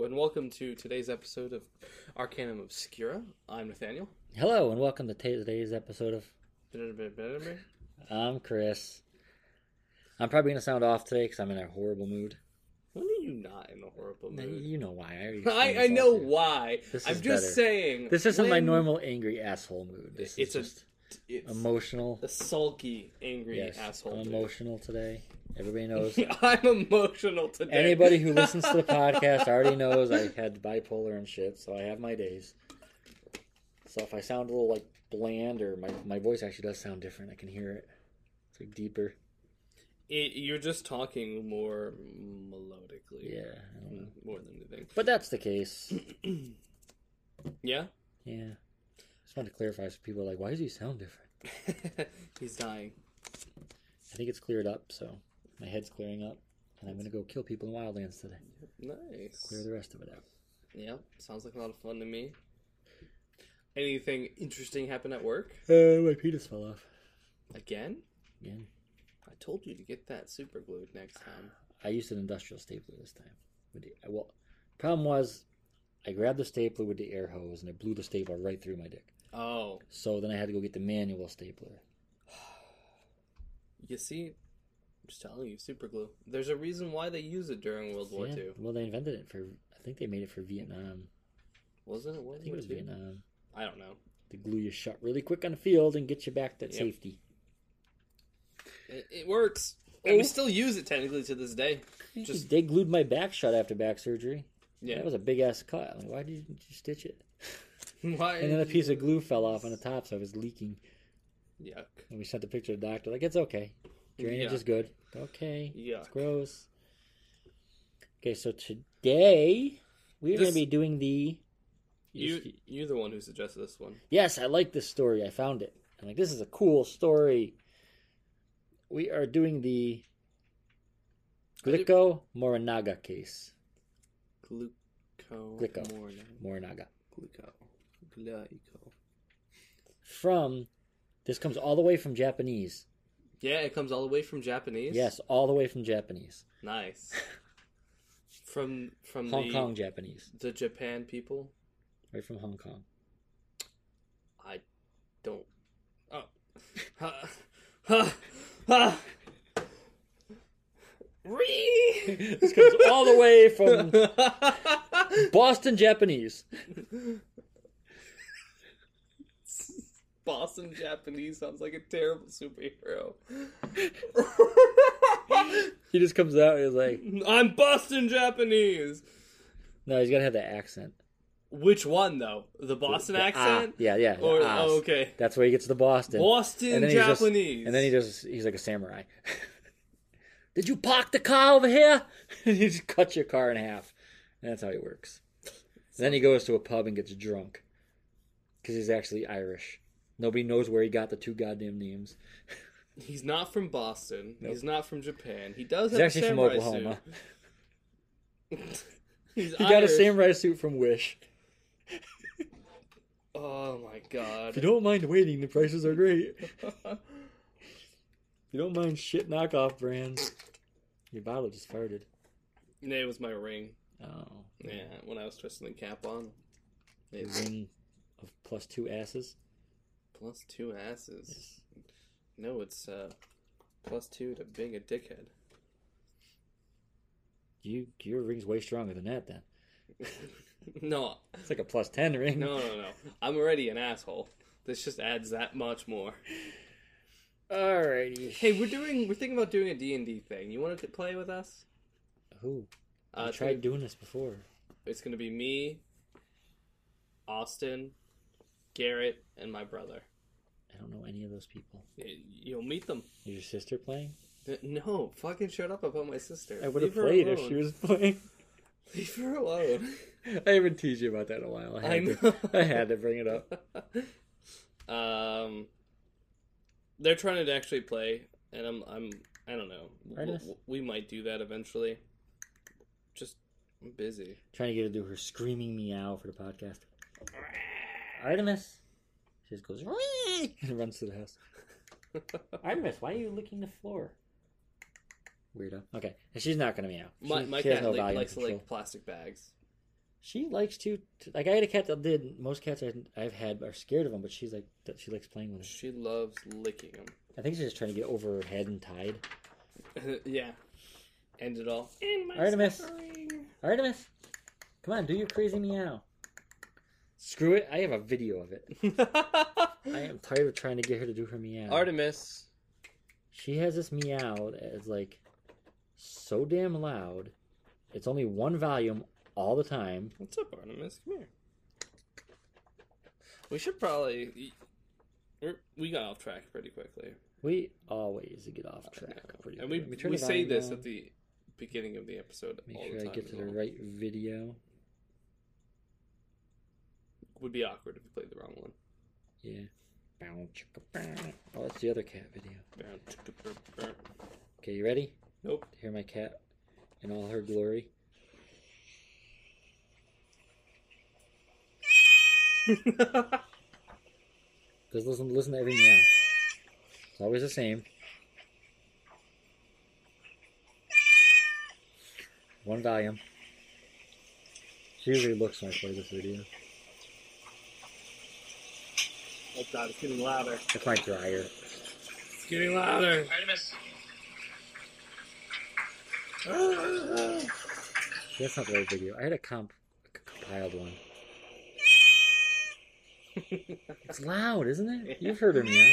Hello, and welcome to today's episode of Arcanum Obscura. I'm Nathaniel. Hello, and welcome to ta- today's episode of I'm Chris. I'm probably gonna sound off today because I'm in a horrible mood. When are you not in a horrible Now, mood? You know why? I, already I, explained I this know all to you. why. This I'm is just better. saying. This isn't my when normal angry asshole mood. This It's a is just It's emotional. a sulky, angry Yes, asshole. I'm dude. emotional today. Everybody knows. I'm emotional today. Anybody who listens to the podcast already knows I had bipolar and shit, so I have my days. So if I sound a little like bland or my, my voice actually does sound different, I can hear it. It's like deeper. It, you're just talking more melodically. Yeah. I don't know. More than anything. But that's the case. Yeah? Yeah. Just wanted to clarify so people are like, why does he sound different? He's dying. I think it's cleared up, so my head's clearing up. And I'm gonna go kill people in Wildlands today. Nice. Clear the rest of it out. Yeah, sounds like a lot of fun to me. Anything interesting happen at work? Uh, my penis fell off. Again? Again. I told you to get that super glued next time. I used an industrial stapler this time. The, well, problem was, I grabbed the stapler with the air hose and it blew the stapler right through my dick. Oh, So then I had to go get the manual stapler. you see, I'm just telling you, super glue. There's a reason why they use it during World War Yeah, II. Well, they invented it for. I think they made it for Vietnam. Wasn't it World I think it was II? Vietnam. I don't know. To glue you shut really quick on the field and get you back to Yep. safety. It, it works. And Oh. we still use it technically to this day. Just they glued my back shut after back surgery. yeah. That was a big ass cut. Like, why didn't you stitch it? Why? And then a piece of glue fell off on the top, so it was leaking. Yuck. And we sent the picture to the doctor. Like, it's okay. Drainage Yuck. is good. Okay. Yeah. It's gross. Okay, so today we're going to be doing the. You you're the one who suggested this one. Yes, I like this story. I found it. I'm like, this is a cool story. We are doing the Glico Morinaga case. Gluco. Glico. Morinaga. Gluco. From. This comes all the way from Japanese. Yeah, it comes all the way from Japanese. Yes, all the way from Japanese. Nice. From from Hong the Kong Japanese. the Japan people. Right from Hong Kong. I don't. Oh. Ha. Ha. Ha. Ree. this comes all the way from Boston Japanese. Boston Japanese sounds like a terrible superhero. He just comes out and he's like, I'm Boston Japanese. no, he's gotta have that accent. Which one though? The Boston The accent? ah, yeah, yeah. Or ahs. oh, okay. That's where he gets the Boston. Boston And he's just- Japanese. and then he just he's like a samurai. Did you park the car over here? and he just cuts your car in half. And that's how he works. And then he goes to a pub and gets drunk. Because he's actually Irish. Nobody knows where he got the two goddamn names. He's not from Boston. Nope. He's not from Japan. He does He's have actually a from Oklahoma. suit. He got a samurai suit from Wish. Oh my god. If you don't mind waiting, the prices are great. If you don't mind shit knockoff brands. Your bottle just farted. Nah, it was my ring. Oh. Yeah, when I was twisting the cap on. A ring of plus two asses. Plus two asses. No, it's uh plus two to being a dickhead. You your ring's way stronger than that then. no, It's like a plus ten ring. no, no, no. I'm already an asshole. This just adds that much more. Alrighty. Hey, we're doing. We're thinking about doing a D and D thing. You want to play with us? Who? Uh, I it's tried doing this before. It's gonna be me, Austin, Garrett, and my brother. I don't know any of those people. You'll meet them. Is your sister playing? Uh, No, fucking shut up about my sister. I would have played if she was playing. Leave her alone. I haven't teased you about that in a while. I had, I to. I had to bring it up. um, they're trying to actually play, and I'm, I'm, I don't know. W- Artemis? We might do that eventually. Just, I'm busy. Trying to get her to do her screaming meow for the podcast. Artemis. She just goes "Wee!" and runs to the house. Artemis, why are you licking the floor? Weirdo. Okay, and she's not gonna meow. My, She- my she has cat no like, volume likes to control. like plastic bags. She likes to, to- like I had a cat that did. Most cats I, I've had are scared of them, but she's like that. She likes playing with them. She loves licking them. I think she's just trying to get over her head and tied. yeah. End it all. In my Artemis. suffering. Artemis, come on, do your crazy meow. Screw it. I have a video of it. I am tired of trying to get her to do her meow. Artemis. She has this meow that is like so damn loud. It's only one volume all the time. What's up, Artemis? Come here. We should probably. we're- We got off track pretty quickly. We always get off track pretty And we. Let we say this down. at the beginning of the episode Make all sure I get to the well. right video. Would be awkward if you played the wrong one. Yeah. Bow, chicka, bow. Oh, that's the other cat video. Okay, you ready Nope. to hear my cat in all her glory? Just listen, listen to every meow. It's always the same. One volume. She usually looks when I play this video. Oh god, it's getting louder. That's my dryer. It's getting louder. Artemis. That's not the right video. I had a comp a compiled one. It's loud, isn't it? You've heard her meow.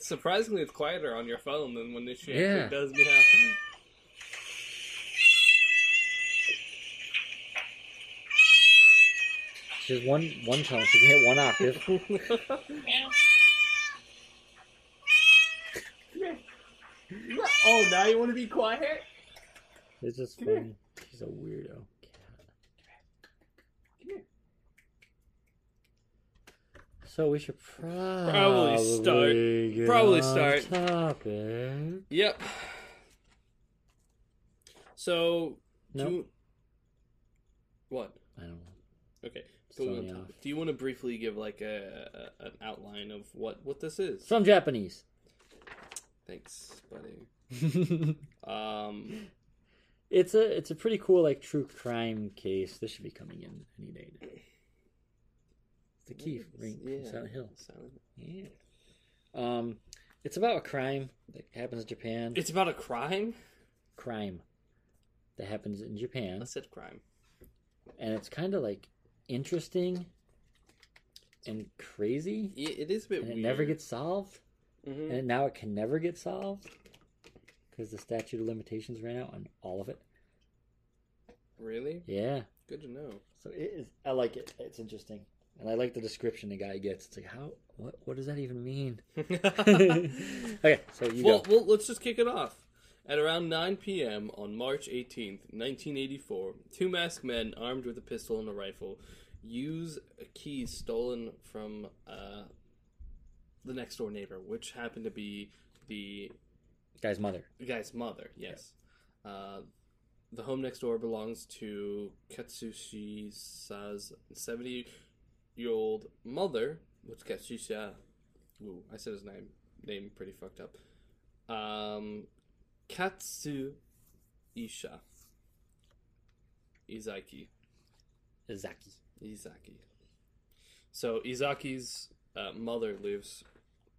Surprisingly, it's quieter on your phone than when this shit Yeah. actually does meow. Has one one tone. She can hit one octave. oh, now you want to be quiet? It's just Come here. She's a weirdo cat. Come here. So we should probably, Probably start. Probably start. Topic. Yep. So, No. do you- what? I don't know. Okay, It's going throwing me topic. Do you want to briefly give like a, a an outline of what what this is? Some Japanese. Thanks, buddy. Um, It's a it's a pretty cool like true crime case. This should be coming in any day. The key ring from Yeah. Silent Hill. Silent- Yeah. Um, it's about a crime that happens in Japan. It's about a crime. crime that happens in Japan, I said crime. and it's kind of like interesting and crazy, Yeah, it is a bit and it weird. never gets solved, Mhm. and now it can never get solved because the statute of limitations ran out on all of it. Really Yeah, good to know. so it is. I like it. It's interesting, and I like the description the guy gets. It's like how what what does that even mean? okay, so you well, go. well, let's just kick it off. At around 9 p.m. on March 18th, 1984, two masked men armed with a pistol and a rifle use a key stolen from uh, the next door neighbor, which happened to be the Guy's mother. The guy's mother. Yes. Uh, the home next door belongs to Katsushi-sa's 70 year old mother, which Katsushi. Ooh, I said his name name pretty fucked up. Um, Katsu Isha. Izaki. Izaki. Izaki. So Izaki's uh, mother lives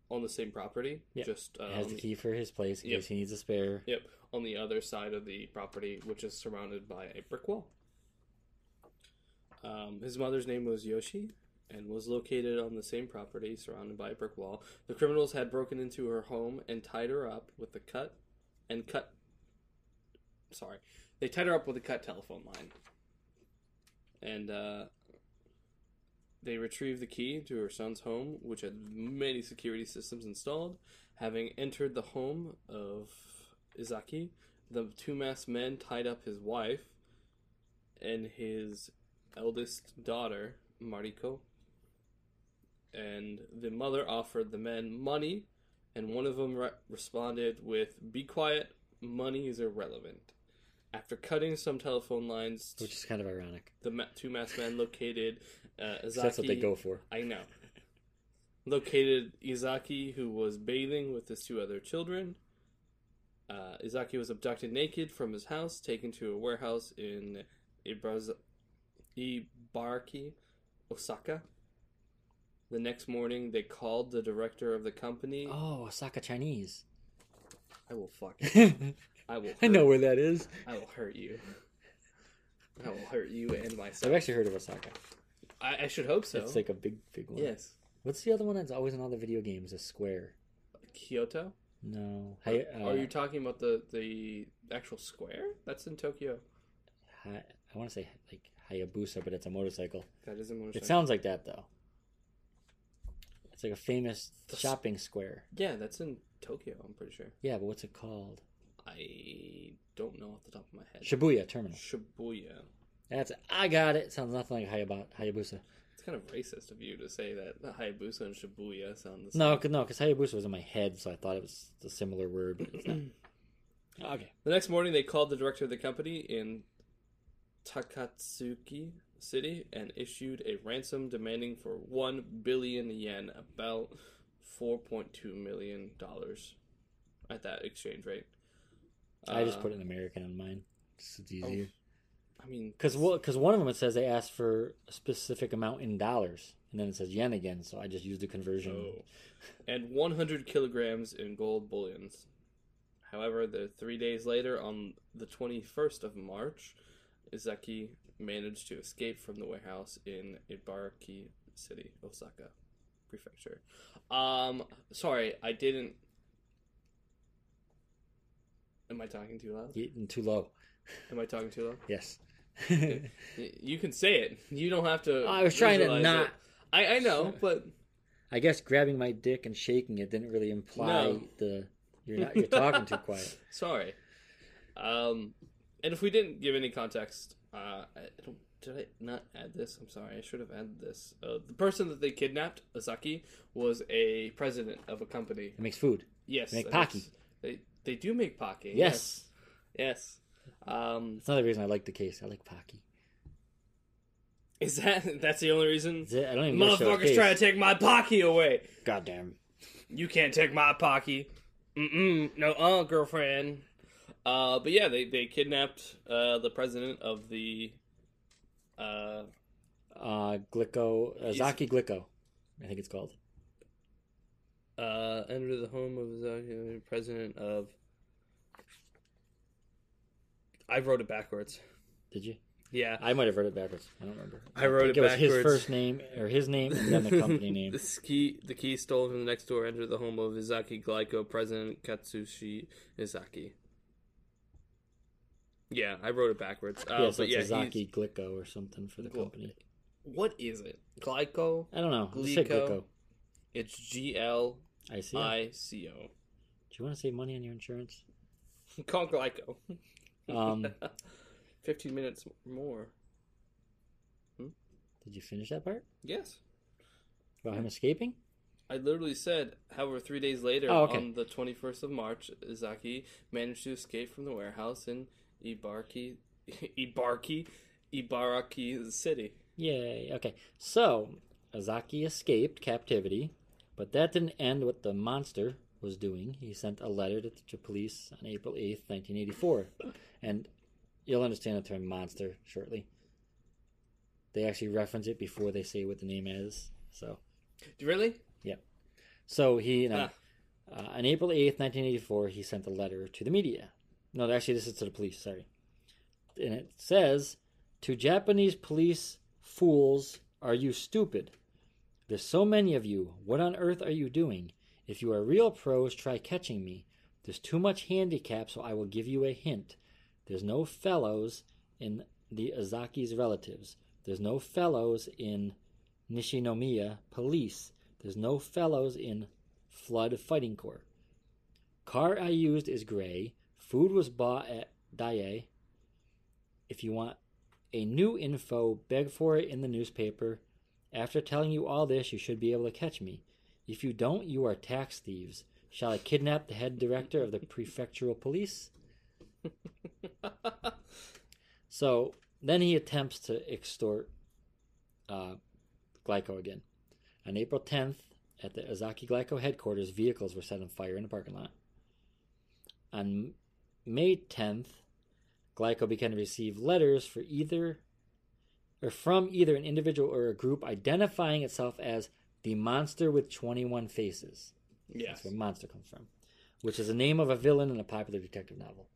on the same property. Yeah. Just uh, has the the- key for his place in Yep. case he needs a spare. Yep, on the other side of the property, which is surrounded by a brick wall. Um, his mother's name was Yoshi and was located on the same property, surrounded by a brick wall. The criminals had broken into her home and tied her up with a cut and cut. Sorry, they tied her up with a cut telephone line, and uh, they retrieved the key to her son's home, which had many security systems installed. Having entered the home of Izaki, the two masked men tied up his wife and his eldest daughter, Mariko. And the mother offered the men money, and one of them re- responded with, Be quiet, money is irrelevant. After cutting some telephone lines, Which is kind of ironic. the ma- two masked men located uh, Izaki. That's what they go for. I know. Located Izaki, who was bathing with his two other children. Uh, Izaki was abducted naked from his house, taken to a warehouse in Ibaraki, Osaka. The next morning, they called the director of the company. Oh, Osaka Chinese. I will fuck. I I will. Hurt, know where that is. I will hurt you. I will hurt you and myself. I've actually heard of Osaka. I, I should hope so. It's like a big, big one. yes, What's the other one that's always in all the video games? A square. Kyoto. No. Hi, uh, Are you talking about the the actual square? That's in Tokyo. Hi, I want to say like Hayabusa, but it's a motorcycle. That is a motorcycle. It sounds like that though. It's like a famous The shopping square. Yeah, that's in Tokyo. I'm pretty sure. Yeah, but what's it called? I don't know off the top of my head. Shibuya Terminal. Shibuya. That's I got it. Sounds nothing like Hayabusa. It's kind of racist of you to say that Hayabusa and Shibuya sound the same. No, cause, no, because Hayabusa was in my head, so I thought it was a similar word. But it's not. Okay. The next morning, they called the director of the company in Takatsuki City and issued a ransom demanding for 1 billion yen, about $4.2 million at that exchange rate. I just Uh, put an American on mine. It's easier. I mean, Because because one of them it says they asked for a specific amount in dollars, and then it says yen again. So I just used the conversion. Oh. And 100 kilograms in gold bullions. However, the three days later, on the 21st of March, Izaki managed to escape from the warehouse in Ibaraki City, Osaka Prefecture. Um, sorry, I didn't. Am I talking too loud? Getting too low. Am I talking too low? Yes. You can say it. You don't have to. I was trying to not- it. I I know, but I guess grabbing my dick and shaking it didn't really imply No. the you're not you're talking too quiet. Sorry. Um, and if we didn't give any context, uh, I don't. Did I not add this? I'm sorry. I should have added this. Uh, the person that they kidnapped, Asaki, was a president of a company. It makes food. Yes, Make and Pocky. it's- They they do make pocky. Yes. Yes. Um, That's another reason I like the case. I like Pocky. is that that's the only reason? Is it- I don't even know Motherfuckers trying to take my pocky away. Goddamn. You can't take my pocky. Mm-mm. No, uh, girlfriend. Uh, but yeah, they, they kidnapped uh, the president of the. Uh, Uh, Glico, uh, Zaki Glico, I think it's called. uh, enter the home of the president of. I wrote it backwards. Did you? Yeah. I might have wrote it backwards. I don't remember. I wrote think it it was his first name or his name and then the company name. the key, the key stolen from the next door. Enter the home of Izaki Glyco, President Katsushi Izaki. Yeah, I wrote it backwards. Uh, yeah, so yeah, a he's- Zaki Glico or something for the Gl- company. what is it? Glyco. I don't know. Glico. Glico. It's G L I see. I C O. Do you want to save money on your insurance? Call Glyco. Um, Fifteen minutes more. did you finish that part Yes. about him escaping? I literally said, however, three days later, Oh, okay. on the 21st of March, Izaki managed to escape from the warehouse in Ibaraki, Ibaraki, Ibaraki City. Yay. Okay. So, Azaki escaped captivity, but that didn't end what the monster was doing. He sent a letter to, to police on April 8th, 1984. And you'll understand the term monster shortly. They actually reference it before they say what the name is. So, Really? Yeah. So he, you know, Ah. uh, on April 8th, 1984, he sent a letter to the media. No, actually, this is to the police, sorry. And it says, To Japanese police fools, are you stupid? There's so many of you. What on earth are you doing? If you are real pros, try catching me. There's too much handicap, so I will give you a hint. There's no fellows in the Azaki's relatives. There's no fellows in Nishinomiya police. There's no fellows in Flood Fighting Corps. Car I used is gray. Food was bought at Daiei. If you want a new info, beg for it in the newspaper. After telling you all this, you should be able to catch me. If you don't, you are tax thieves. Shall I kidnap the head director of the prefectural police? So then he attempts to extort uh, Glyco again. On April 10th, at the Azaki Glyco headquarters, vehicles were set on fire in the parking lot. On May 10th, Glyco began to receive letters for either or from either an individual or a group identifying itself as the monster with 21 faces. Yes. That's where monster comes from, which is the name of a villain in a popular detective novel.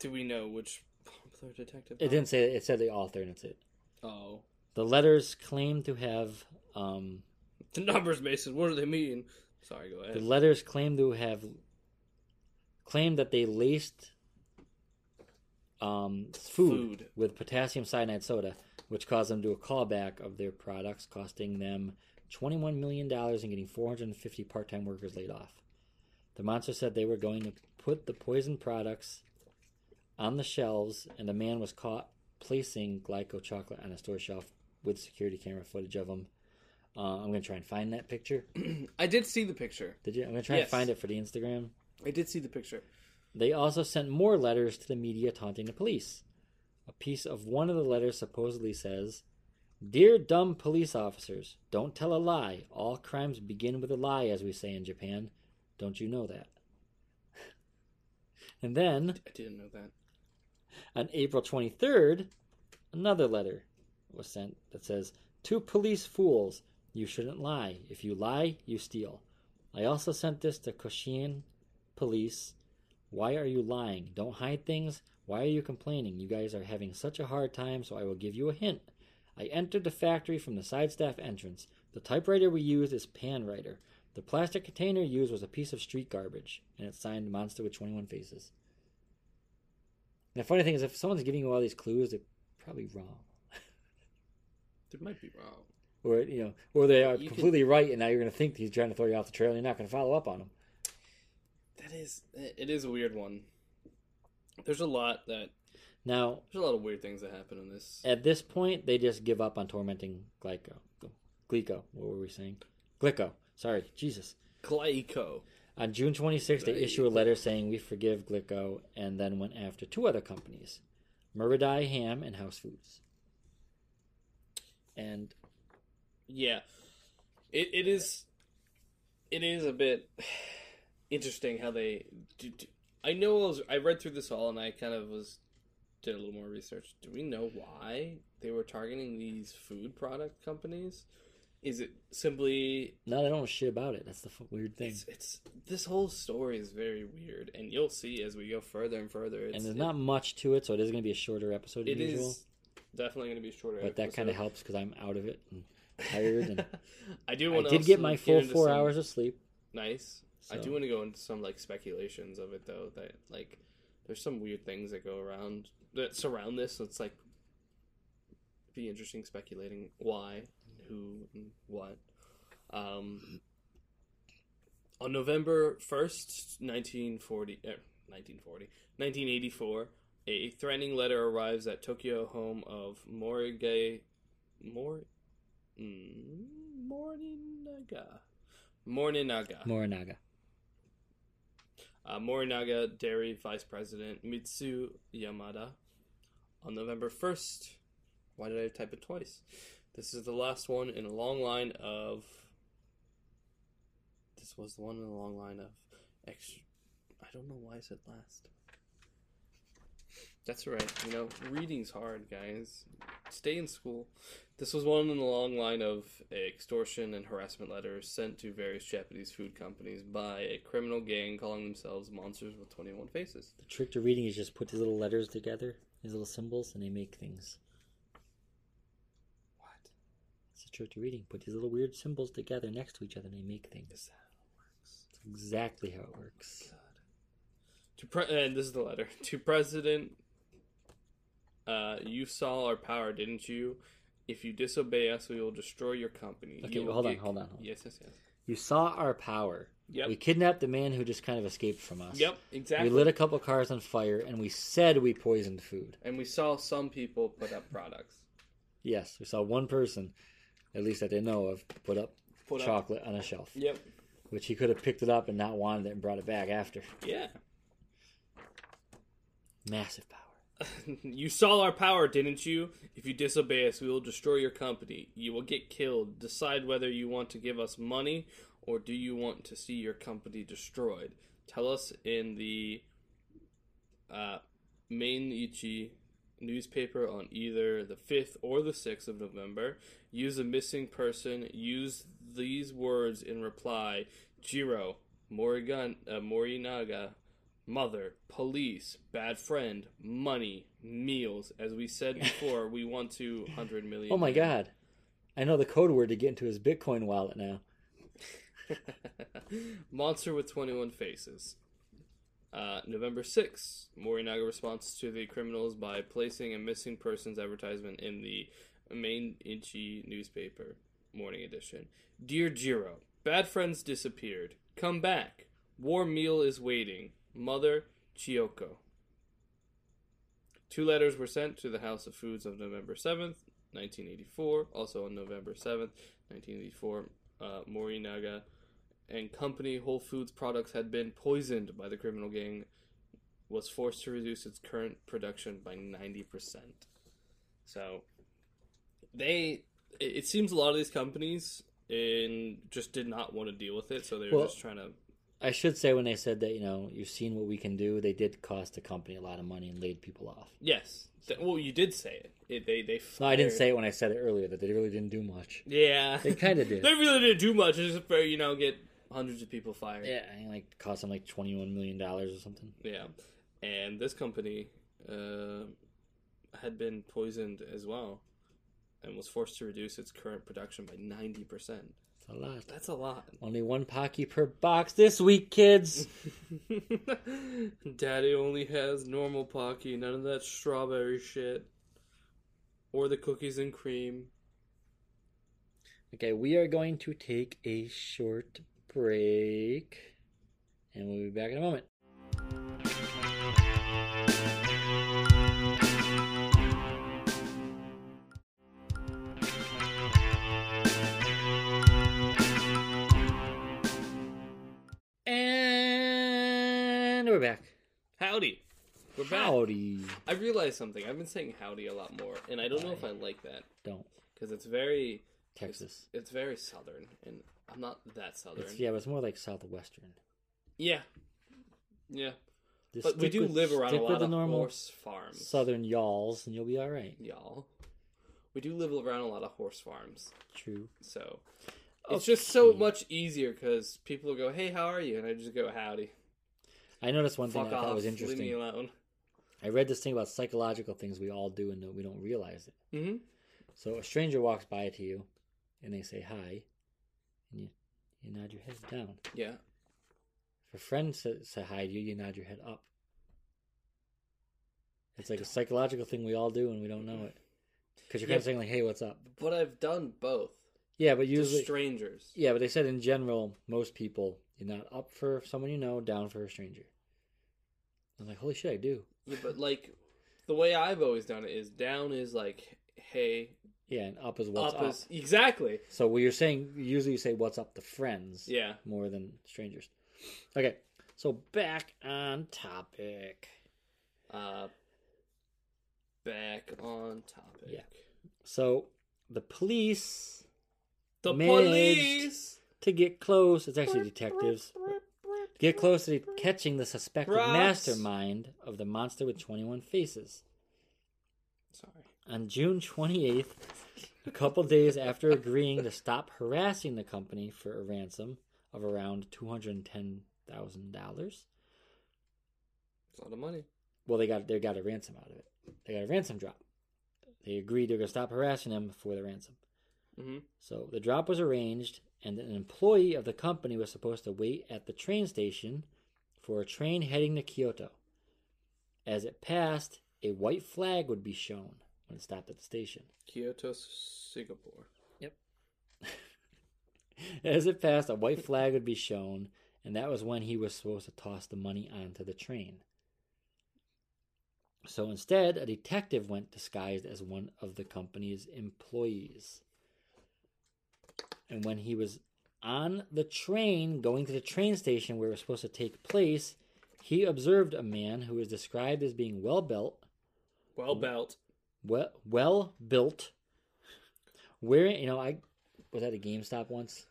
Do we know which popular detective? It didn't say it said the author and it's it. Oh, The letters claim to have um, the numbers, Mason. What do they mean? Sorry, go ahead. the letters claim to have claimed that they laced um, food, Food. with potassium cyanide soda, which caused them to do a callback of their products, costing them $21 million and getting 450 part time workers laid off. The monster said they were going to put the poison products on the shelves, and the man was caught placing glyco chocolate on a store shelf with security camera footage of him. Uh, I'm going to try and find that picture. I did see the picture. Did you? I'm going to try Yes. and find it for the Instagram. I did see the picture. They also sent more letters to the media taunting the police. A piece of one of the letters supposedly says, Dear dumb police officers, don't tell a lie. All crimes begin with a lie, as we say in Japan. Don't you know that? and then, I didn't know that. on April 23rd, another letter was sent that says, To police fools, you shouldn't lie. If you lie, you steal. I also sent this to Koshin police. Why are you lying? Don't hide things. Why are you complaining? You guys are having such a hard time, so I will give you a hint. I entered the factory from the side staff entrance. The typewriter we used is Panwriter. The plastic container used was a piece of street garbage, and it's signed Monster with 21 Faces. And the funny thing is, if someone's giving you all these clues, they're probably wrong. They might be wrong. Or, you know, or they are You completely right, and now you're going to think he's trying to throw you off the trail, and you're not going to follow up on him. That is, it is a weird one. There's a lot that Now, there's a lot of weird things that happen in this. At this point, they just give up on tormenting Glyco. Glico, what were we saying? Glico. Sorry, Jesus. Glyco. On June 26th, they issue a letter saying we forgive Glico, and then went after two other companies, Muradai Ham and House Foods. And Yeah, it it is. It is a bit interesting how they. I know I, was, I read through this all and I kind of was did a little more research. Do we know why they were targeting these food product companies? Is it simply no, they don't know shit about it. That's the f- weird thing. it's, it's this whole story is very weird, and you'll see as we go further and further. It's, and there's it- not much to it, so it is going to be a shorter episode It than is usual. definitely going to be a shorter. But that kind of helps because I'm out of it and tired. And I do I want. did get my full into four some- hours of sleep. Nice. I do want to go into some like speculations of it though. That like there's some weird things that go around that surround this. So it's like be interesting speculating why, and who, and what. Um, on November first, nineteen forty, er, 1940, 1984, a threatening letter arrives at Tokyo home of Morige, Mor, mm, Morinaga. Morinaga. Morinaga. Uh, Morinaga Dairy Vice President Mitsu Yamada. On November 1st. Why did I type it twice? This is the last one in a long line of. This was the one in a long line of. Extra. I don't know why I said last. That's right. You know, reading's hard, guys. Stay in school. This was one in the long line of extortion and harassment letters sent to various Japanese food companies by a criminal gang calling themselves Monsters with 21 Faces. The trick to reading is just put these little letters together, these little symbols, and they make things. What It's a trick to reading. Put these little weird symbols together next to each other, and they make things. is that? how it works? It's exactly how it works. To pre- and this is the letter to President. Uh, you saw our power, didn't you? If you disobey us, we will destroy your company. Okay, You hold on, hold on, hold on. Yes, yes, yes. You saw our power. Yep. We kidnapped the man who just kind of escaped from us. Yep, exactly. We lit a couple cars on fire, and we said we poisoned food. and we saw some people put up products. Yes, we saw one person, at least that they know of, put up Put up. chocolate on a shelf, Yep. which he could have picked it up and not wanted it and brought it back after. Yeah. Massive power. you saw our power, didn't you? If you disobey us, we will destroy your company. You will get killed. Decide whether you want to give us money or do you want to see your company destroyed. Tell us in the uh, Mainichi newspaper on either the 5th or the 6th of November. Use a missing person. Use these words in reply Jiro, Morigan, uh, Morinaga, mother, police, bad friend, money, meals. As we said before, we want to 100 million. Oh my god. I know the code word to get into his Bitcoin wallet now. Monster with 21 faces. Uh, November 6th, Morinaga responds to the criminals by placing a missing persons advertisement in the main Ichi newspaper, morning edition. Dear Jiro, bad friends disappeared. Come back. Warm meal is waiting. Mother, Chiyoko. Two letters were sent to the House of Foods on November 7th, 1984. Also on November 7th, 1984, uh, Morinaga and company Whole Foods products had been poisoned by the criminal gang was forced to reduce its current production by 90%. So they it seems a lot of these companies in just did not want to deal with it, so they were Well- just trying to I should say when they said that, you know, you've seen what we can do, they did cost the company a lot of money and laid people off. Yes. Well, you did say it. it they they No, I didn't say it when I said it earlier that they really didn't do much. Yeah. They kind of did. they really didn't do much. It's just for, you know, get hundreds of people fired. yeah, I think, like cost them like twenty one million dollars or something. Yeah, and this company uh, had been poisoned as well, and was forced to reduce its current production by ninety percent. It's a lot. That's a lot. Only one Pocky per box this week, kids. Daddy only has normal Pocky, none of that strawberry shit, or the cookies and cream. okay, we are going to take a short break, and we'll be back in a moment. Back. Howdy, we're back. Howdy. I realized something. I've been saying howdy a lot more, and I don't know if I like that Don't. because it's very, Texas. it's very southern, and I'm not that southern. It's, yeah, but it's more like southwestern. Yeah. Yeah. Just But we stick do with- live around a stick lot the of normal horse farms. southern y'alls, and you'll be all right. Y'all. We do live around a lot of horse farms. True. So it's just so Okay. much easier because people will go, hey, how are you? And I just go, howdy. I noticed one thing Fuck I thought off. was Leave me interesting. alone. I read this thing about psychological things we all do and we don't realize it. hmm So a stranger walks by to you, and they say hi, and you you nod your head down. Yeah. If a friend says say hi to you, you nod your head up. It's like a psychological thing we all do and we don't know it. Because you're kind Yeah. of saying like, "Hey, what's up?" But I've done both. Yeah, but usually, strangers. yeah, but they said in general, most people you're not up for someone you know, down for a stranger. I'm like, holy shit, I do. Yeah, but like, the way I've always done it is down is like, hey, Yeah, and up is what's up, up. is. Exactly. So what you're saying, usually you say what's up to friends Yeah. more than strangers. Okay, so back on topic. Uh, back on topic. Yeah. So the police The police! to get close. It's actually detectives. To get close to catching the suspected Rocks. mastermind of the monster with 21 faces. Sorry. On June 28th, a couple days after agreeing to stop harassing the company for a ransom of around $210,000. It's a lot of money. Well, they got they got a ransom out of it. They got a ransom drop. They agreed they're going to stop harassing them for the ransom. Hmm So the drop was arranged, and an employee of the company was supposed to wait at the train station for a train heading to Kyoto. As it passed, a white flag would be shown when it stopped at the station. Kyoto, Singapore. Yep. As it passed, a white flag would be shown, and that was when he was supposed to toss the money onto the train. So instead, a detective went disguised as one of the company's employees. And when he was on the train going to the train station where it was supposed to take place, he observed a man who was described as being well built, Well built, well well built, wearing you know I was at a GameStop once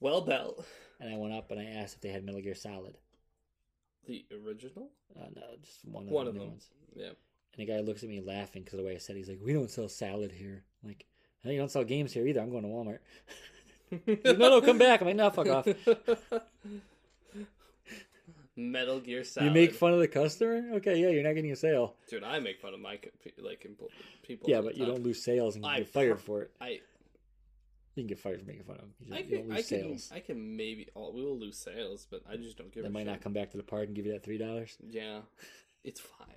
Well built. and I went up and I asked if they had Metal Gear Solid. The original? Uh, no, just one of, One the of new them. ones. Yeah. And the guy looks at me laughing because of the way I said. it. He's like, "We don't sell salad here." I'm like, "Hey, you don't sell games here either. I'm going to Walmart." Like, no, no, come back. I'm like, no, fuck off. Metal Gear Salad. You make fun of the customer? Okay, yeah, you're not getting a sale. Dude, I make fun of my like people. Yeah, but you don't lose sales and I get fired for it. I You can get fired for making fun of them. You, I just, you can don't I can sales. I can maybe oh, we will lose sales, but I just don't give They might shit. not come back to the park and give you that three dollars. Yeah, it's five.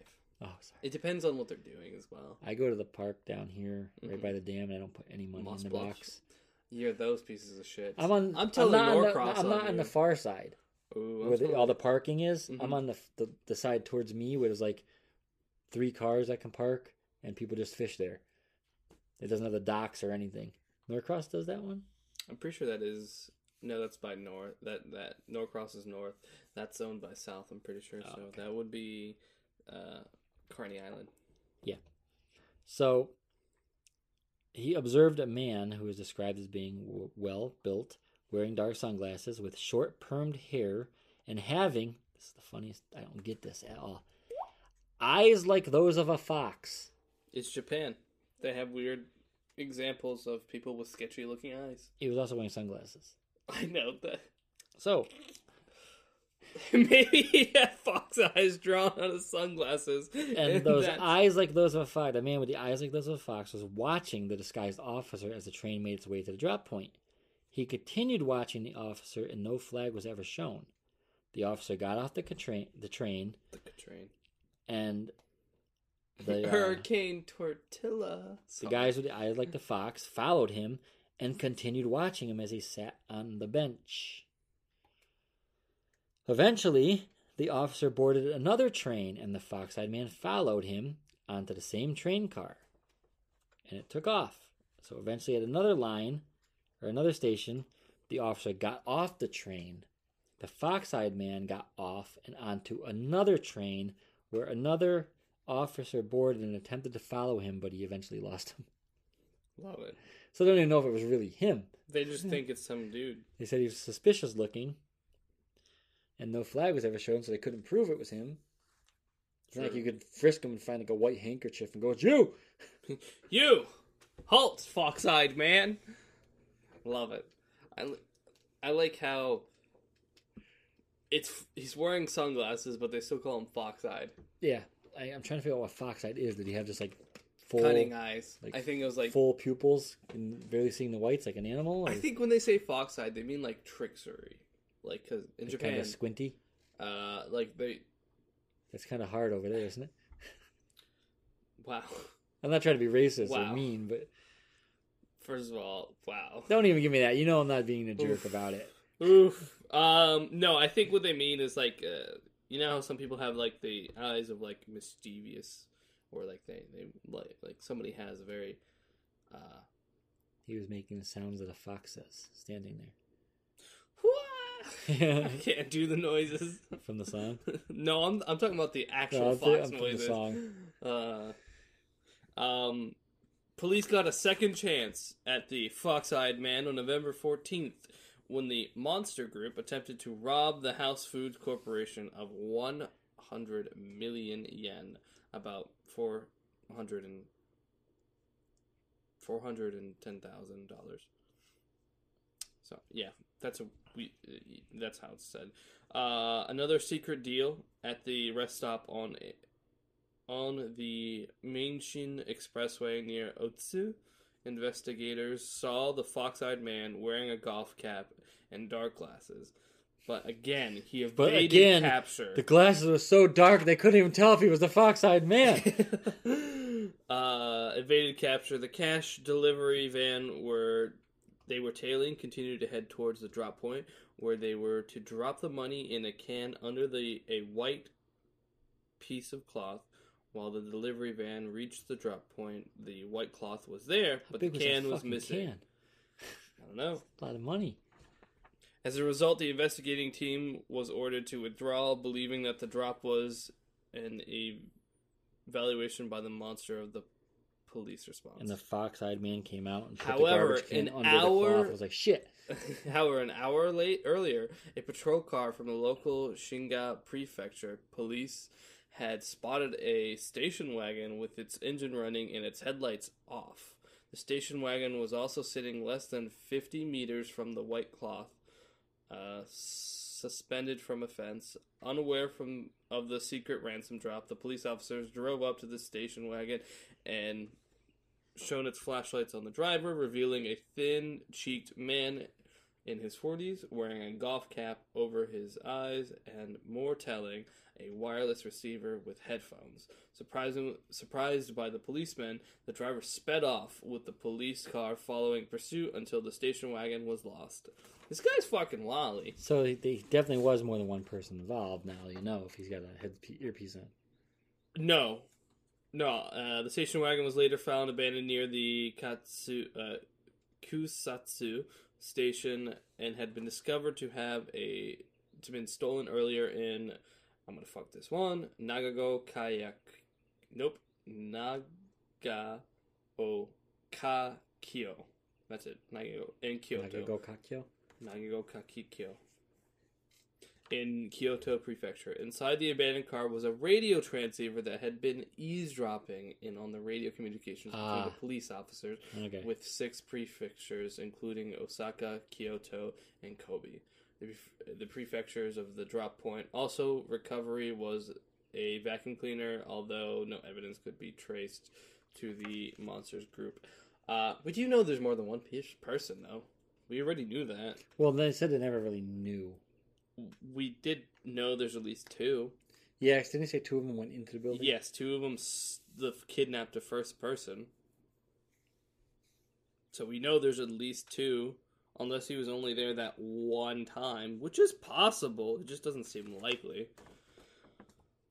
Oh, sorry. It depends on what they're doing as well. I go to the park down here, right Mhm. by the dam, and I don't put any money Moss in the Bluff. box. You're those pieces of shit. I'm on. I'm telling not on the- I'm not on on the far side Ooh, where the, all the parking is. Mhm. I'm on the, the the side towards me where there's like three cars that can park and people just fish there. It doesn't have the docks or anything. Norcross does that one. I'm pretty sure that is no, that's by north. That that Norcross is north. That's owned by South. I'm pretty sure. Oh, so okay. that would be uh, Carney Island. Yeah. So he observed a man who was described as being w- well built, wearing dark sunglasses with short permed hair, and having this is the funniest. I don't get this at all. Eyes like those of a fox. It's Japan. They have weird examples of people with sketchy looking eyes. He was also wearing sunglasses. I know that. So Maybe he had fox eyes drawn on his sunglasses. and those that's- eyes like those of a fox. The man with the eyes like those of a fox was watching the disguised officer as the train made its way to the drop point. He continued watching the officer, and no flag was ever shown. The officer got off the train, the train, The train. and the uh, Hurricane Tortilla. the guys with the eyes like the fox followed him and continued watching him as he sat on the bench. Eventually, the officer boarded another train, and the fox-eyed man followed him onto the same train car, and it took off. So eventually, at another line or another station, the officer got off the train. The fox-eyed man got off and onto another train, where another officer boarded and attempted to follow him, but he eventually lost him. Love it. So I don't even know if it was really him. They just think it's some dude. They said he was suspicious looking, and no flag was ever shown, so they couldn't prove it was him. It's not like you could frisk him and find like a white handkerchief and go, "It's you." You! Halt, fox eyed man! Love it. I, I like how it's he's wearing sunglasses, but they still call him fox eyed. Yeah, I, I'm trying to figure out what fox-eyed is. Did he have just like full, Cutting eyes. like, I think it was like. full pupils and barely seeing the whites like an animal? Or I think when they say fox eyed, they mean like trickery. Like, because in kind Japan, of squinty. uh, like they. That's kind of hard over there, isn't it? Wow. I'm not trying to be racist Wow. or mean, but First of all, wow. don't even give me that. You know I'm not being a jerk Oof. about it. Oof. Um, no, I think what they mean is like, uh, you know how some people have like the eyes of like mischievous, or like they they like like somebody has a very, uh, He was making the sounds that a fox says, standing there. I can't do the noises. From the song? no, I'm I'm talking about the actual No, fox from the noises. song. Uh, um, police got a second chance at the fox-eyed man on November 14th when the Monster Group attempted to rob the House Foods Corporation of 100 million yen, about 400 and four hundred and ten thousand dollars. So yeah, that's a we. That's how it's said. Uh, another secret deal at the rest stop on on the Meishin Expressway near Otsu. Investigators saw the fox-eyed man wearing a golf cap and dark glasses, but again he But evaded again, capture. The glasses were so dark they couldn't even tell if he was the fox-eyed man. uh, evaded capture. The cash delivery van where they were tailing continued to head towards the drop point, where they were to drop the money in a can under the a white piece of cloth. While the delivery van reached the drop point, the white cloth was there, but the How big that can was fucking missing. can? I don't know. A lot of money. As a result, the investigating team was ordered to withdraw, believing that the drop was an evaluation by the monster of the police response. And the fox-eyed man came out and put However, the garbage can an under the hour- cloth. I was like, shit. However, an hour late earlier, a patrol car from the local Shinga prefecture police had spotted a station wagon with its engine running and its headlights off. The station wagon was also sitting less than 50 meters from the white cloth, uh, suspended from a fence. Unaware from of the secret ransom drop, the police officers drove up to the station wagon and shone its flashlights on the driver, revealing a thin cheeked man in his 40s wearing a golf cap over his eyes and, more telling, a wireless receiver with headphones. Surprising, surprised by the policeman, the driver sped off with the police car following pursuit until the station wagon was lost. This guy's fucking lolly. So he, definitely was more than one person involved. Now you know if he's got a head earpiece on. No. No, uh, the station wagon was later found abandoned near the Katsu, uh, Kusatsu station and had been discovered to have a to been stolen earlier in I'm gonna fuck this one Nagago Kayak nope Naga o Kakyo that's it Nagago in Kyoto Nagago Kakyo. Nagago Kakikyo in Kyoto Prefecture. Inside the abandoned car was a radio transceiver that had been eavesdropping in on the radio communications between Ah. the police officers Okay. with six prefectures, including Osaka, Kyoto, and Kobe. The, pref- the prefectures of the drop point. Also, recovery was a vacuum cleaner, although no evidence could be traced to the monsters group. Uh, we do know there's more than one pe- person, though. We already knew that. Well, they said they never really knew. We did know there's at least two. Yeah, didn't they say two of them went into the building? Yes, two of them s- the kidnapped a first person. So we know there's at least two, unless he was only there that one time, which is possible. It just doesn't seem likely.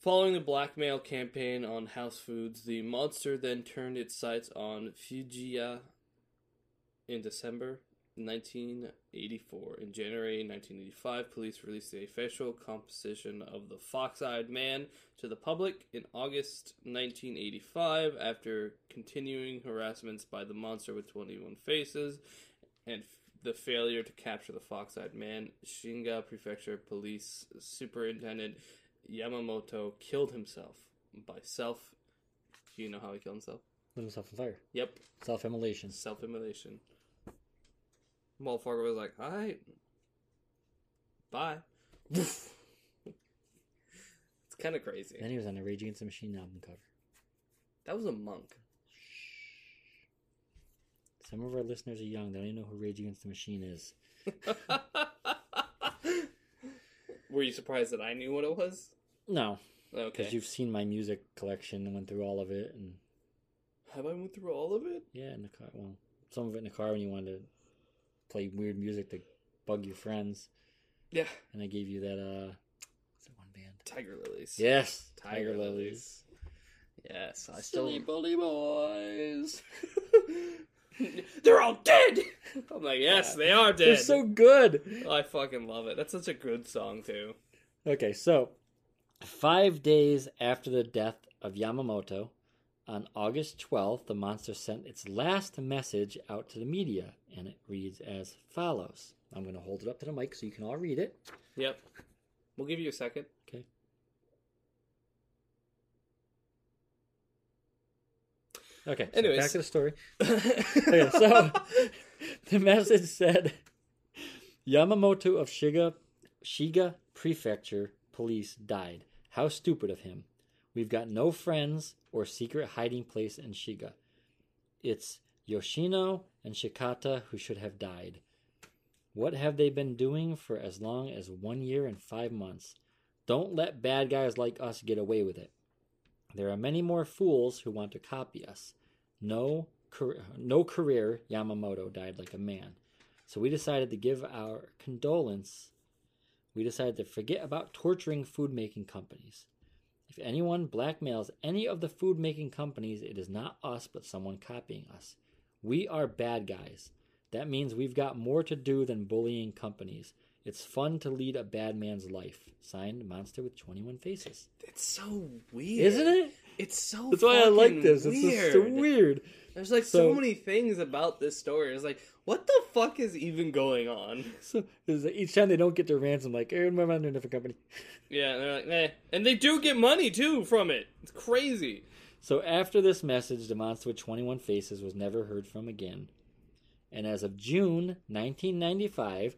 Following the blackmail campaign on House Foods, the monster then turned its sights on Fujiya in December 1984. In January 1985, police released the official composition of the Fox Eyed Man to the public. In August 1985, after continuing harassments by the monster with 21 faces and f- the failure to capture the Fox Eyed Man, Shinga Prefecture Police Superintendent Yamamoto killed himself by self. Do you know how he killed himself? Lit himself on fire. Yep, Self-immolation. self immolation. Motherfucker was like, alright. Bye. it's kind of crazy. Then he was on the Rage Against the Machine album cover. That was a monk. Some of our listeners are young. They don't even know who Rage Against the Machine is. Were you surprised that I knew what it was? No, Okay. because you've seen my music collection and went through all of it. And Have I went through all of it? yeah, in the car. Well, some of it in the car when you wanted to play weird music to bug your friends. Yeah. And I gave you that. uh What's that one band? Tiger Lillies. Yes, Tiger, Lillies. Yes, I still. Silly bully boys. They're all dead. I'm like, yes, they are dead. They're so good. I fucking love it. That's such a good song too. Okay, so five days after the death of Yamamoto, on August 12th, the monster sent its last message out to the media, and it reads as follows. I'm going to hold it up to the mic so you can all read it. Yep. We'll give you a second. Okay. Okay, so Anyways. back to the story. Okay, so the message said Yamamoto of Shiga, Shiga Prefecture police died. How stupid of him. We've got no friends or secret hiding place in Shiga. It's Yoshino and Shikata who should have died. What have they been doing for as long as one year and five months? Don't let bad guys like us get away with it. There are many more fools who want to copy us. No, no career, Yamamoto died like a man. So we decided to give our condolence. We decided to forget about torturing food making companies. If anyone blackmails any of the food making companies, it is not us, but someone copying us. We are bad guys. That means we've got more to do than bullying companies. It's fun to lead a bad man's life. Signed, Monster with 21 Faces. It's so weird, Isn't it? It's so. That's why I like this. It's just so weird. There's like so, So- many things about this story. It's like, what the fuck is even going on? So like each time they don't get their ransom, like, hey, move on to a different company. Yeah, and they're like, eh. And they do get money too from it. It's crazy. So after this message, the monster with 21 faces was never heard from again. And as of June 1995,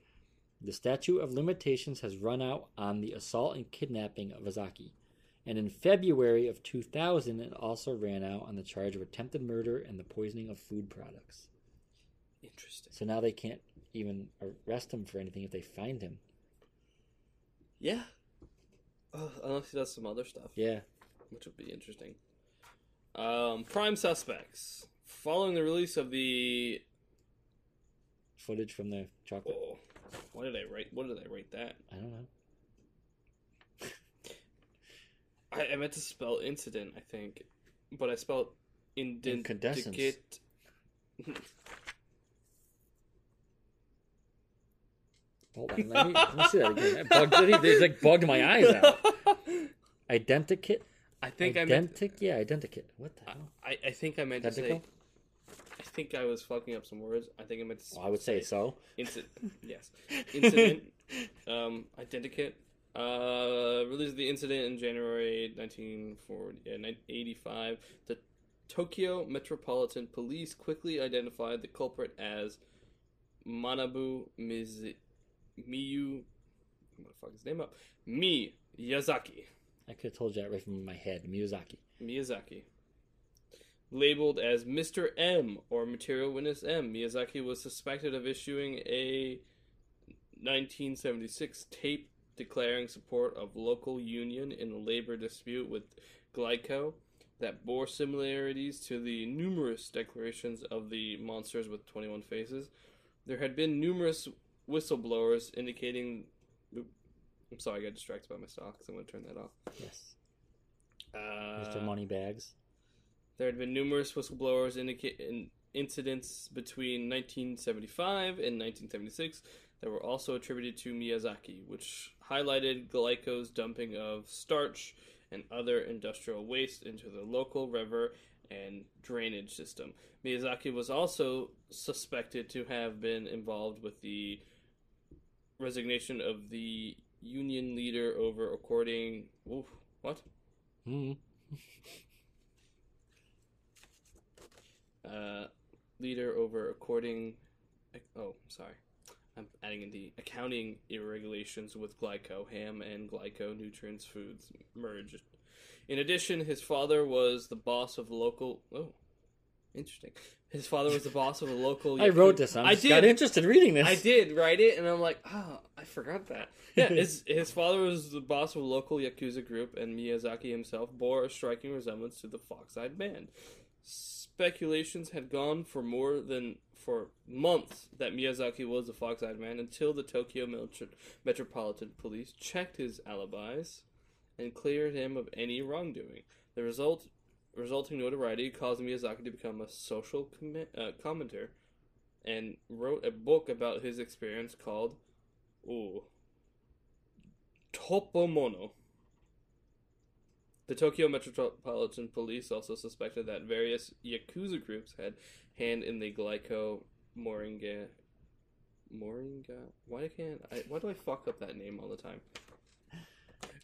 the statute of limitations has run out on the assault and kidnapping of Azaki. And in February of 2000, it also ran out on the charge of attempted murder and the poisoning of food products. Interesting. So now they can't even arrest him for anything if they find him. Yeah. Oh, unless he does some other stuff, Yeah. which would be interesting. Um, prime suspects. Following the release of the Footage from the chocolate. oh, why did I write? What did I write that? I don't know. I, I meant to spell incident. I think, but I spelled Incandescence. indicate. Hold on. Let me, let me see that again. It bugged, it, it, like bugged my eyes out. Identikit? I think I meant. Identic? Yeah, identikit. What the hell? I, I think I meant to say. I think I was fucking up some words. I think I meant to. Well, I would say so. Incident. yes. Incident. um, identikit. Uh, released the incident in January 1985. The Tokyo Metropolitan Police quickly identified the culprit as Manabu Miz- Miyu. I'm gonna fuck his name up. Mi Yazaki. I could have told you that right from my head. Miyazaki. Miyazaki. Labeled as Mr. M or Material Witness M, Miyazaki was suspected of issuing a 1976 tape declaring support of local union in a labor dispute with Glico that bore similarities to the numerous declarations of the monsters with 21 faces. There had been numerous whistleblowers indicating. I'm sorry, I got distracted by my stocks. I'm going to turn that off. Yes. Uh, Mr. Moneybags. there had been numerous whistleblowers indicate in incidents between 1975 and 1976 that were also attributed to Miyazaki, which highlighted Glico's dumping of starch and other industrial waste into the local river and drainage system. Miyazaki was also suspected to have been involved with the resignation of the union leader over according. Oof, what? Hmm. uh, leader over according. Oh, sorry. I'm adding in the accounting irregulations with Glico, ham and Glico Nutrients Foods merged. In addition, his father was the boss of the local. Oh, interesting. His father was the boss of a local. I wrote this. I'm I just got did. interested in reading this. I did write it, and I'm like, oh, I forgot that. Yeah, his his father was the boss of a local yakuza group, and Miyazaki himself bore a striking resemblance to the Fox-eyed Man. Speculations had gone for more than for months that Miyazaki was the Fox-eyed Man until the Tokyo Metro- Metropolitan Police checked his alibis and cleared him of any wrongdoing. The result resulting notoriety caused Miyazaki to become a social commi- uh, commenter and wrote a book about his experience called ooh, Toppamono. The Tokyo Metropolitan Police also suspected that various Yakuza groups had hand in the Glico Moringa. Moringa? Why can't I? Why do I fuck up that name all the time?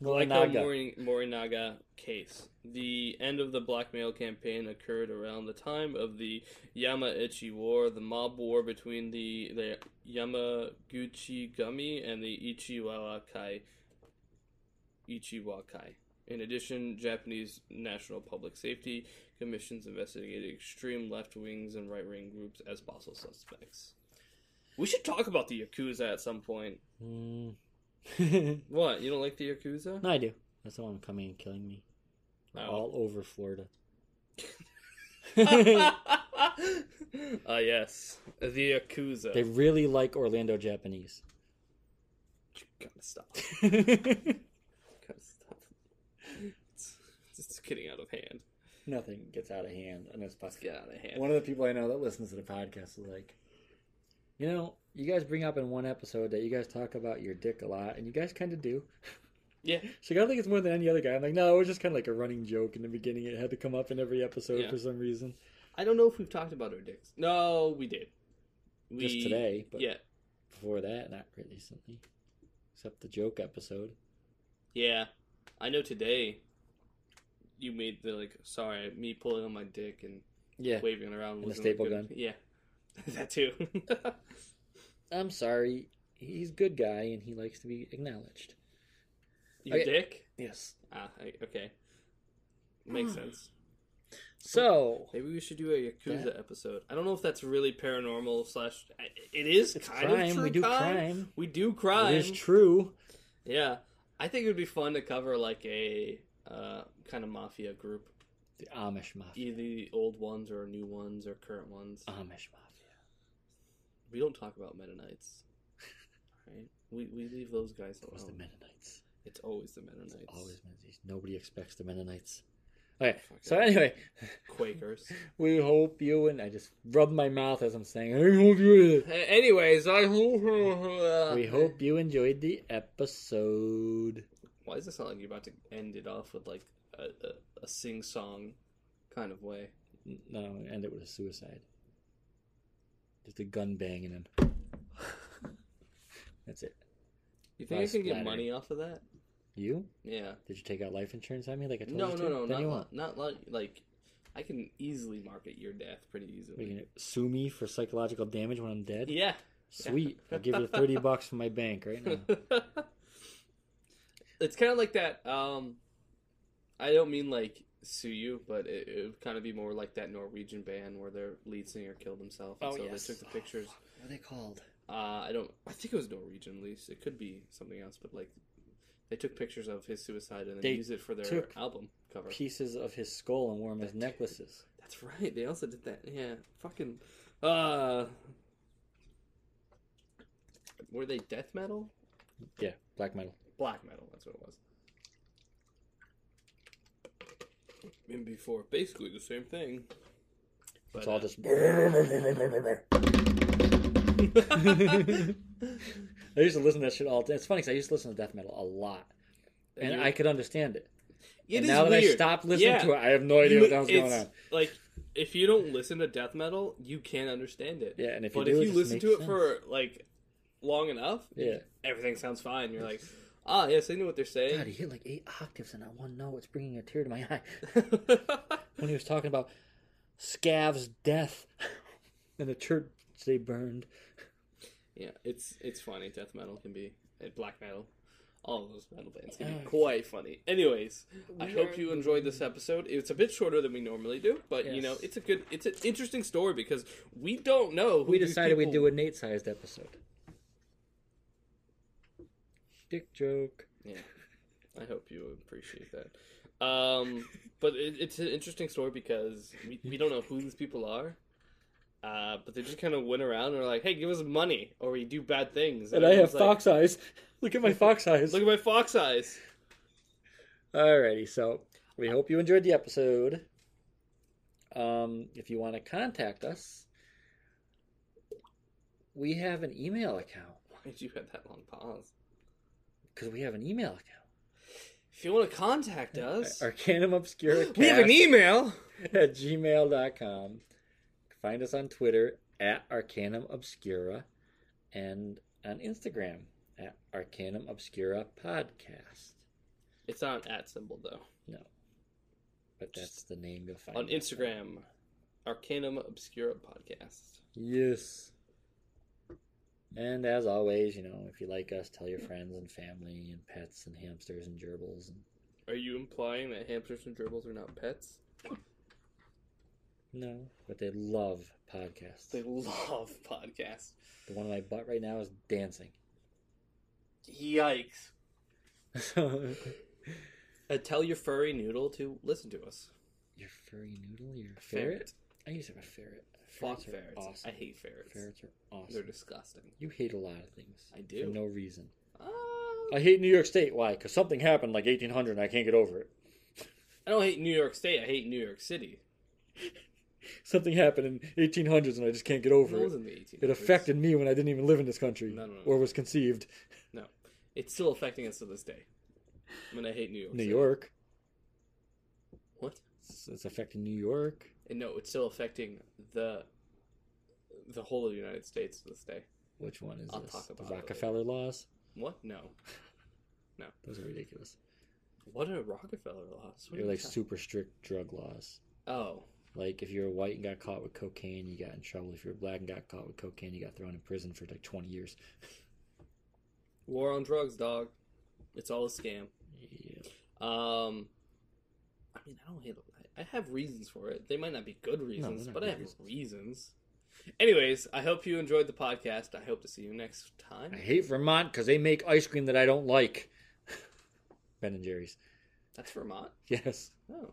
Glico Morinaga. Morin, Morinaga case. The end of the blackmail campaign occurred around the time of the Yamaichi War, the mob war between the, the Yamaguchi Gumi and the Ichiwakai. Ichiwakai. In addition, Japanese National Public Safety Commissions investigated extreme left wings and right wing groups as possible suspects. We should talk about the Yakuza at some point. Hmm. What? You don't like the Yakuza? no, I do. That's the one coming and killing me. Oh. All over Florida. Ah, yes. The Yakuza. They really like Orlando Japanese. Gotta. Gotta stop. It's, it's getting out of hand. Nothing gets out of hand Let's podcast. get out of hand. One of the people I know that listens to the podcast is like, you know, you guys bring up in one episode that you guys talk about your dick a lot, and you guys kind of do. Yeah. So I don't think it's more than any other guy. I'm like, no, it was just kind of like a running joke in the beginning. It had to come up in every episode Yeah. for some reason. I don't know if we've talked about our dicks. No, we did. We, Just today, but Yeah. before that, not recently. Except the joke episode. Yeah. I know today you made the like sorry, me pulling on my dick and Yeah. waving it around And a staple good. gun. Yeah. that too. I'm sorry. He's a good guy and he likes to be acknowledged. Your Okay. dick? Yes. Ah, I, okay. Makes sense. So, Maybe we should do a Yakuza That- episode. I don't know if that's really paranormal slash. It is it's kind crime. of true we do crime. crime. We do crime. It is true. Yeah, I think it would be fun to cover like a uh, kind of mafia group, The Amish Mafia. either the old ones or new ones or current ones. Amish Mafia. We don't talk about Mennonites, right? We we leave those guys It was the. Mennonites. It's always the Mennonites. Always Mennonites. Nobody expects the Mennonites. Okay, Fuck so it. anyway, Quakers. we hope you and I just rub my mouth as I'm saying. I hope you. Anyways, I We hope you enjoyed the episode. Why does it sound like you're about to end it off with like a, a, a sing song kind of way? No, end it with a suicide. Just a gun banging and that's it. You think I can get money off of that? You? Yeah. Did you take out life insurance on me like I told No, you no, to? no, Then not not like like I can easily market your death pretty easily. You can sue me for psychological damage when I'm dead. Yeah. Sweet. I'll give you thirty bucks from my bank right now. it's kind of like that. Um, I don't mean like sue you, but it, it would kind of be more like that Norwegian band where their lead singer killed himself. and Oh, so yes. they took the pictures. What are they called? Uh, I don't. I think it was Norwegian. At least it could be something else, but like they took pictures of his suicide and then They used it for their took album cover. Pieces of his skull and wore them as necklaces. That's right. They also did that. Yeah. Fucking. Uh. Were they death metal? Yeah, black metal. Black metal. That's what it was. And before, basically the same thing. It's all uh, just. I used to listen to that shit all day. It's funny because I used to listen to death metal a lot, and you- I could understand it. It and is now that I weird. stopped listening Yeah. to it, I have no idea You- what the hell's going it's- on. Like, if you don't listen to death metal, you can't understand it. Yeah, and if you but do, if it you just listen makes to it sense. for like long enough, Yeah. everything sounds fine. You're like, ah, yes, I know what they're saying. God, saying. he hit like eight octaves in that one note. It's bringing a tear to my eye. when he was talking about Scav's death and the church they burned. yeah, it's it's funny. Death metal can be and black metal. All of those metal bands can be quite funny. Anyways, I hope you enjoyed this episode. It's a bit shorter than we normally do, but you know, it's a good, it's an interesting story because we don't know. Who We these decided we'd people- do a Nate sized episode. Dick joke. Yeah, I hope you appreciate that. Um, but it, it's an interesting story because we, we don't know who these people are. Uh, but they just kind of went around and were like, "Hey, give us money, or we do bad things." And I have like, fox eyes. Look at my fox eyes. Look at my fox eyes. Alrighty, so we hope you enjoyed the episode. Um, if you want to contact us, we have an email account Why did you have that long pause? Because we have an email account. If you want to contact us, Arcanum Obscura we have an email. at gmail.com. Find us on Twitter at Arcanum Obscura and on Instagram at Arcanum Obscura Podcast. It's not an at symbol though. No. But that's the name you'll find On Instagram, Arcanum Obscura Podcast. Yes. And as always, you know, if you like us, tell your friends and family and pets and hamsters and gerbils. And... Are you implying that hamsters and gerbils are not pets? No, but they love podcasts. They love podcasts. The one on my butt right now is dancing. Yikes. So, Uh, tell your furry noodle to listen to us. your furry noodle, your ferret? I used to have a ferret. Fuck Ferrets ferrets. Awesome. I hate ferrets. Ferrets are awesome. They're disgusting. You hate a lot of things. I do. For no reason. Uh, I hate New York State. Why? Because something happened like 1800 and I can't get over it. I don't hate New York State. I hate New York City. Something happened in 1800s and I just can't get over it. was in the 1800s. It affected me when I didn't even live in this country No, no, no. or was conceived. No. It's still affecting us to this day. I mean, I hate New York. New City. York. What? It's, it's affecting New York. And no, it's still affecting the the whole of the United States to this day. Which one is I'll this? talk the about it Rockefeller laws. What? No. No. Those are ridiculous. What are Rockefeller laws? What They're like super strict drug laws. Oh, Like if you're white and got caught with cocaine, you got in trouble. If you're black and got caught with cocaine, you got thrown in prison for like 20 years. war on drugs, dog. It's all a scam. Yeah. Um, I mean, I don't hate. I have reasons for it. They might not be good reasons, not but I have reasons. reasons. Anyways, I hope you enjoyed the podcast. I hope to see you next time. I hate Vermont because they make ice cream that I don't like. ben and Jerry's. That's Vermont. Yes. Oh,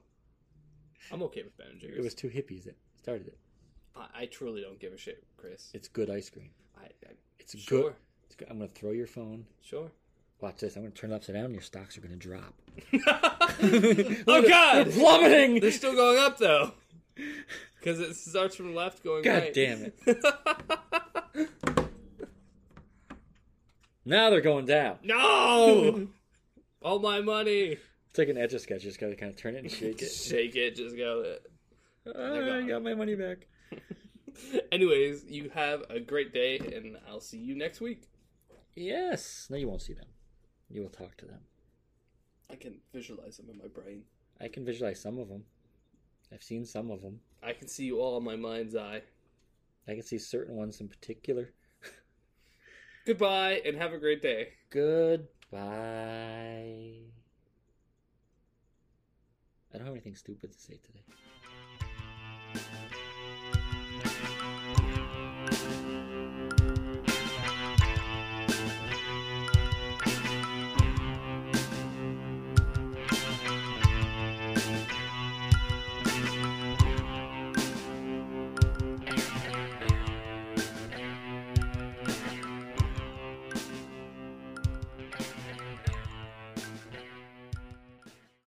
I'm okay with Ben and Jerry's. It was two hippies that started it. I, I truly don't give a shit, Chris. It's good ice cream. I, I It's good. sure, It's good. I'm going to throw your phone. sure. Watch this. I'm going to turn it upside down and your stocks are going to drop. oh God, They're plummeting! They're still going up though, because it starts from left going God right. damn it. Now they're going down. no, all my money. It's like an etch a sketch. You just got to kind of turn it and shake it. Shake it, just go. Ah, I got my money back. Anyways, you have a great day, and I'll see you next week. Yes. No, you won't see them. You will talk to them. I can visualize them in my brain. I can visualize some of them. I've seen some of them. I can see you all in my mind's eye. I can see certain ones in particular. Goodbye, and have a great day. Goodbye. I don't have anything stupid to say today.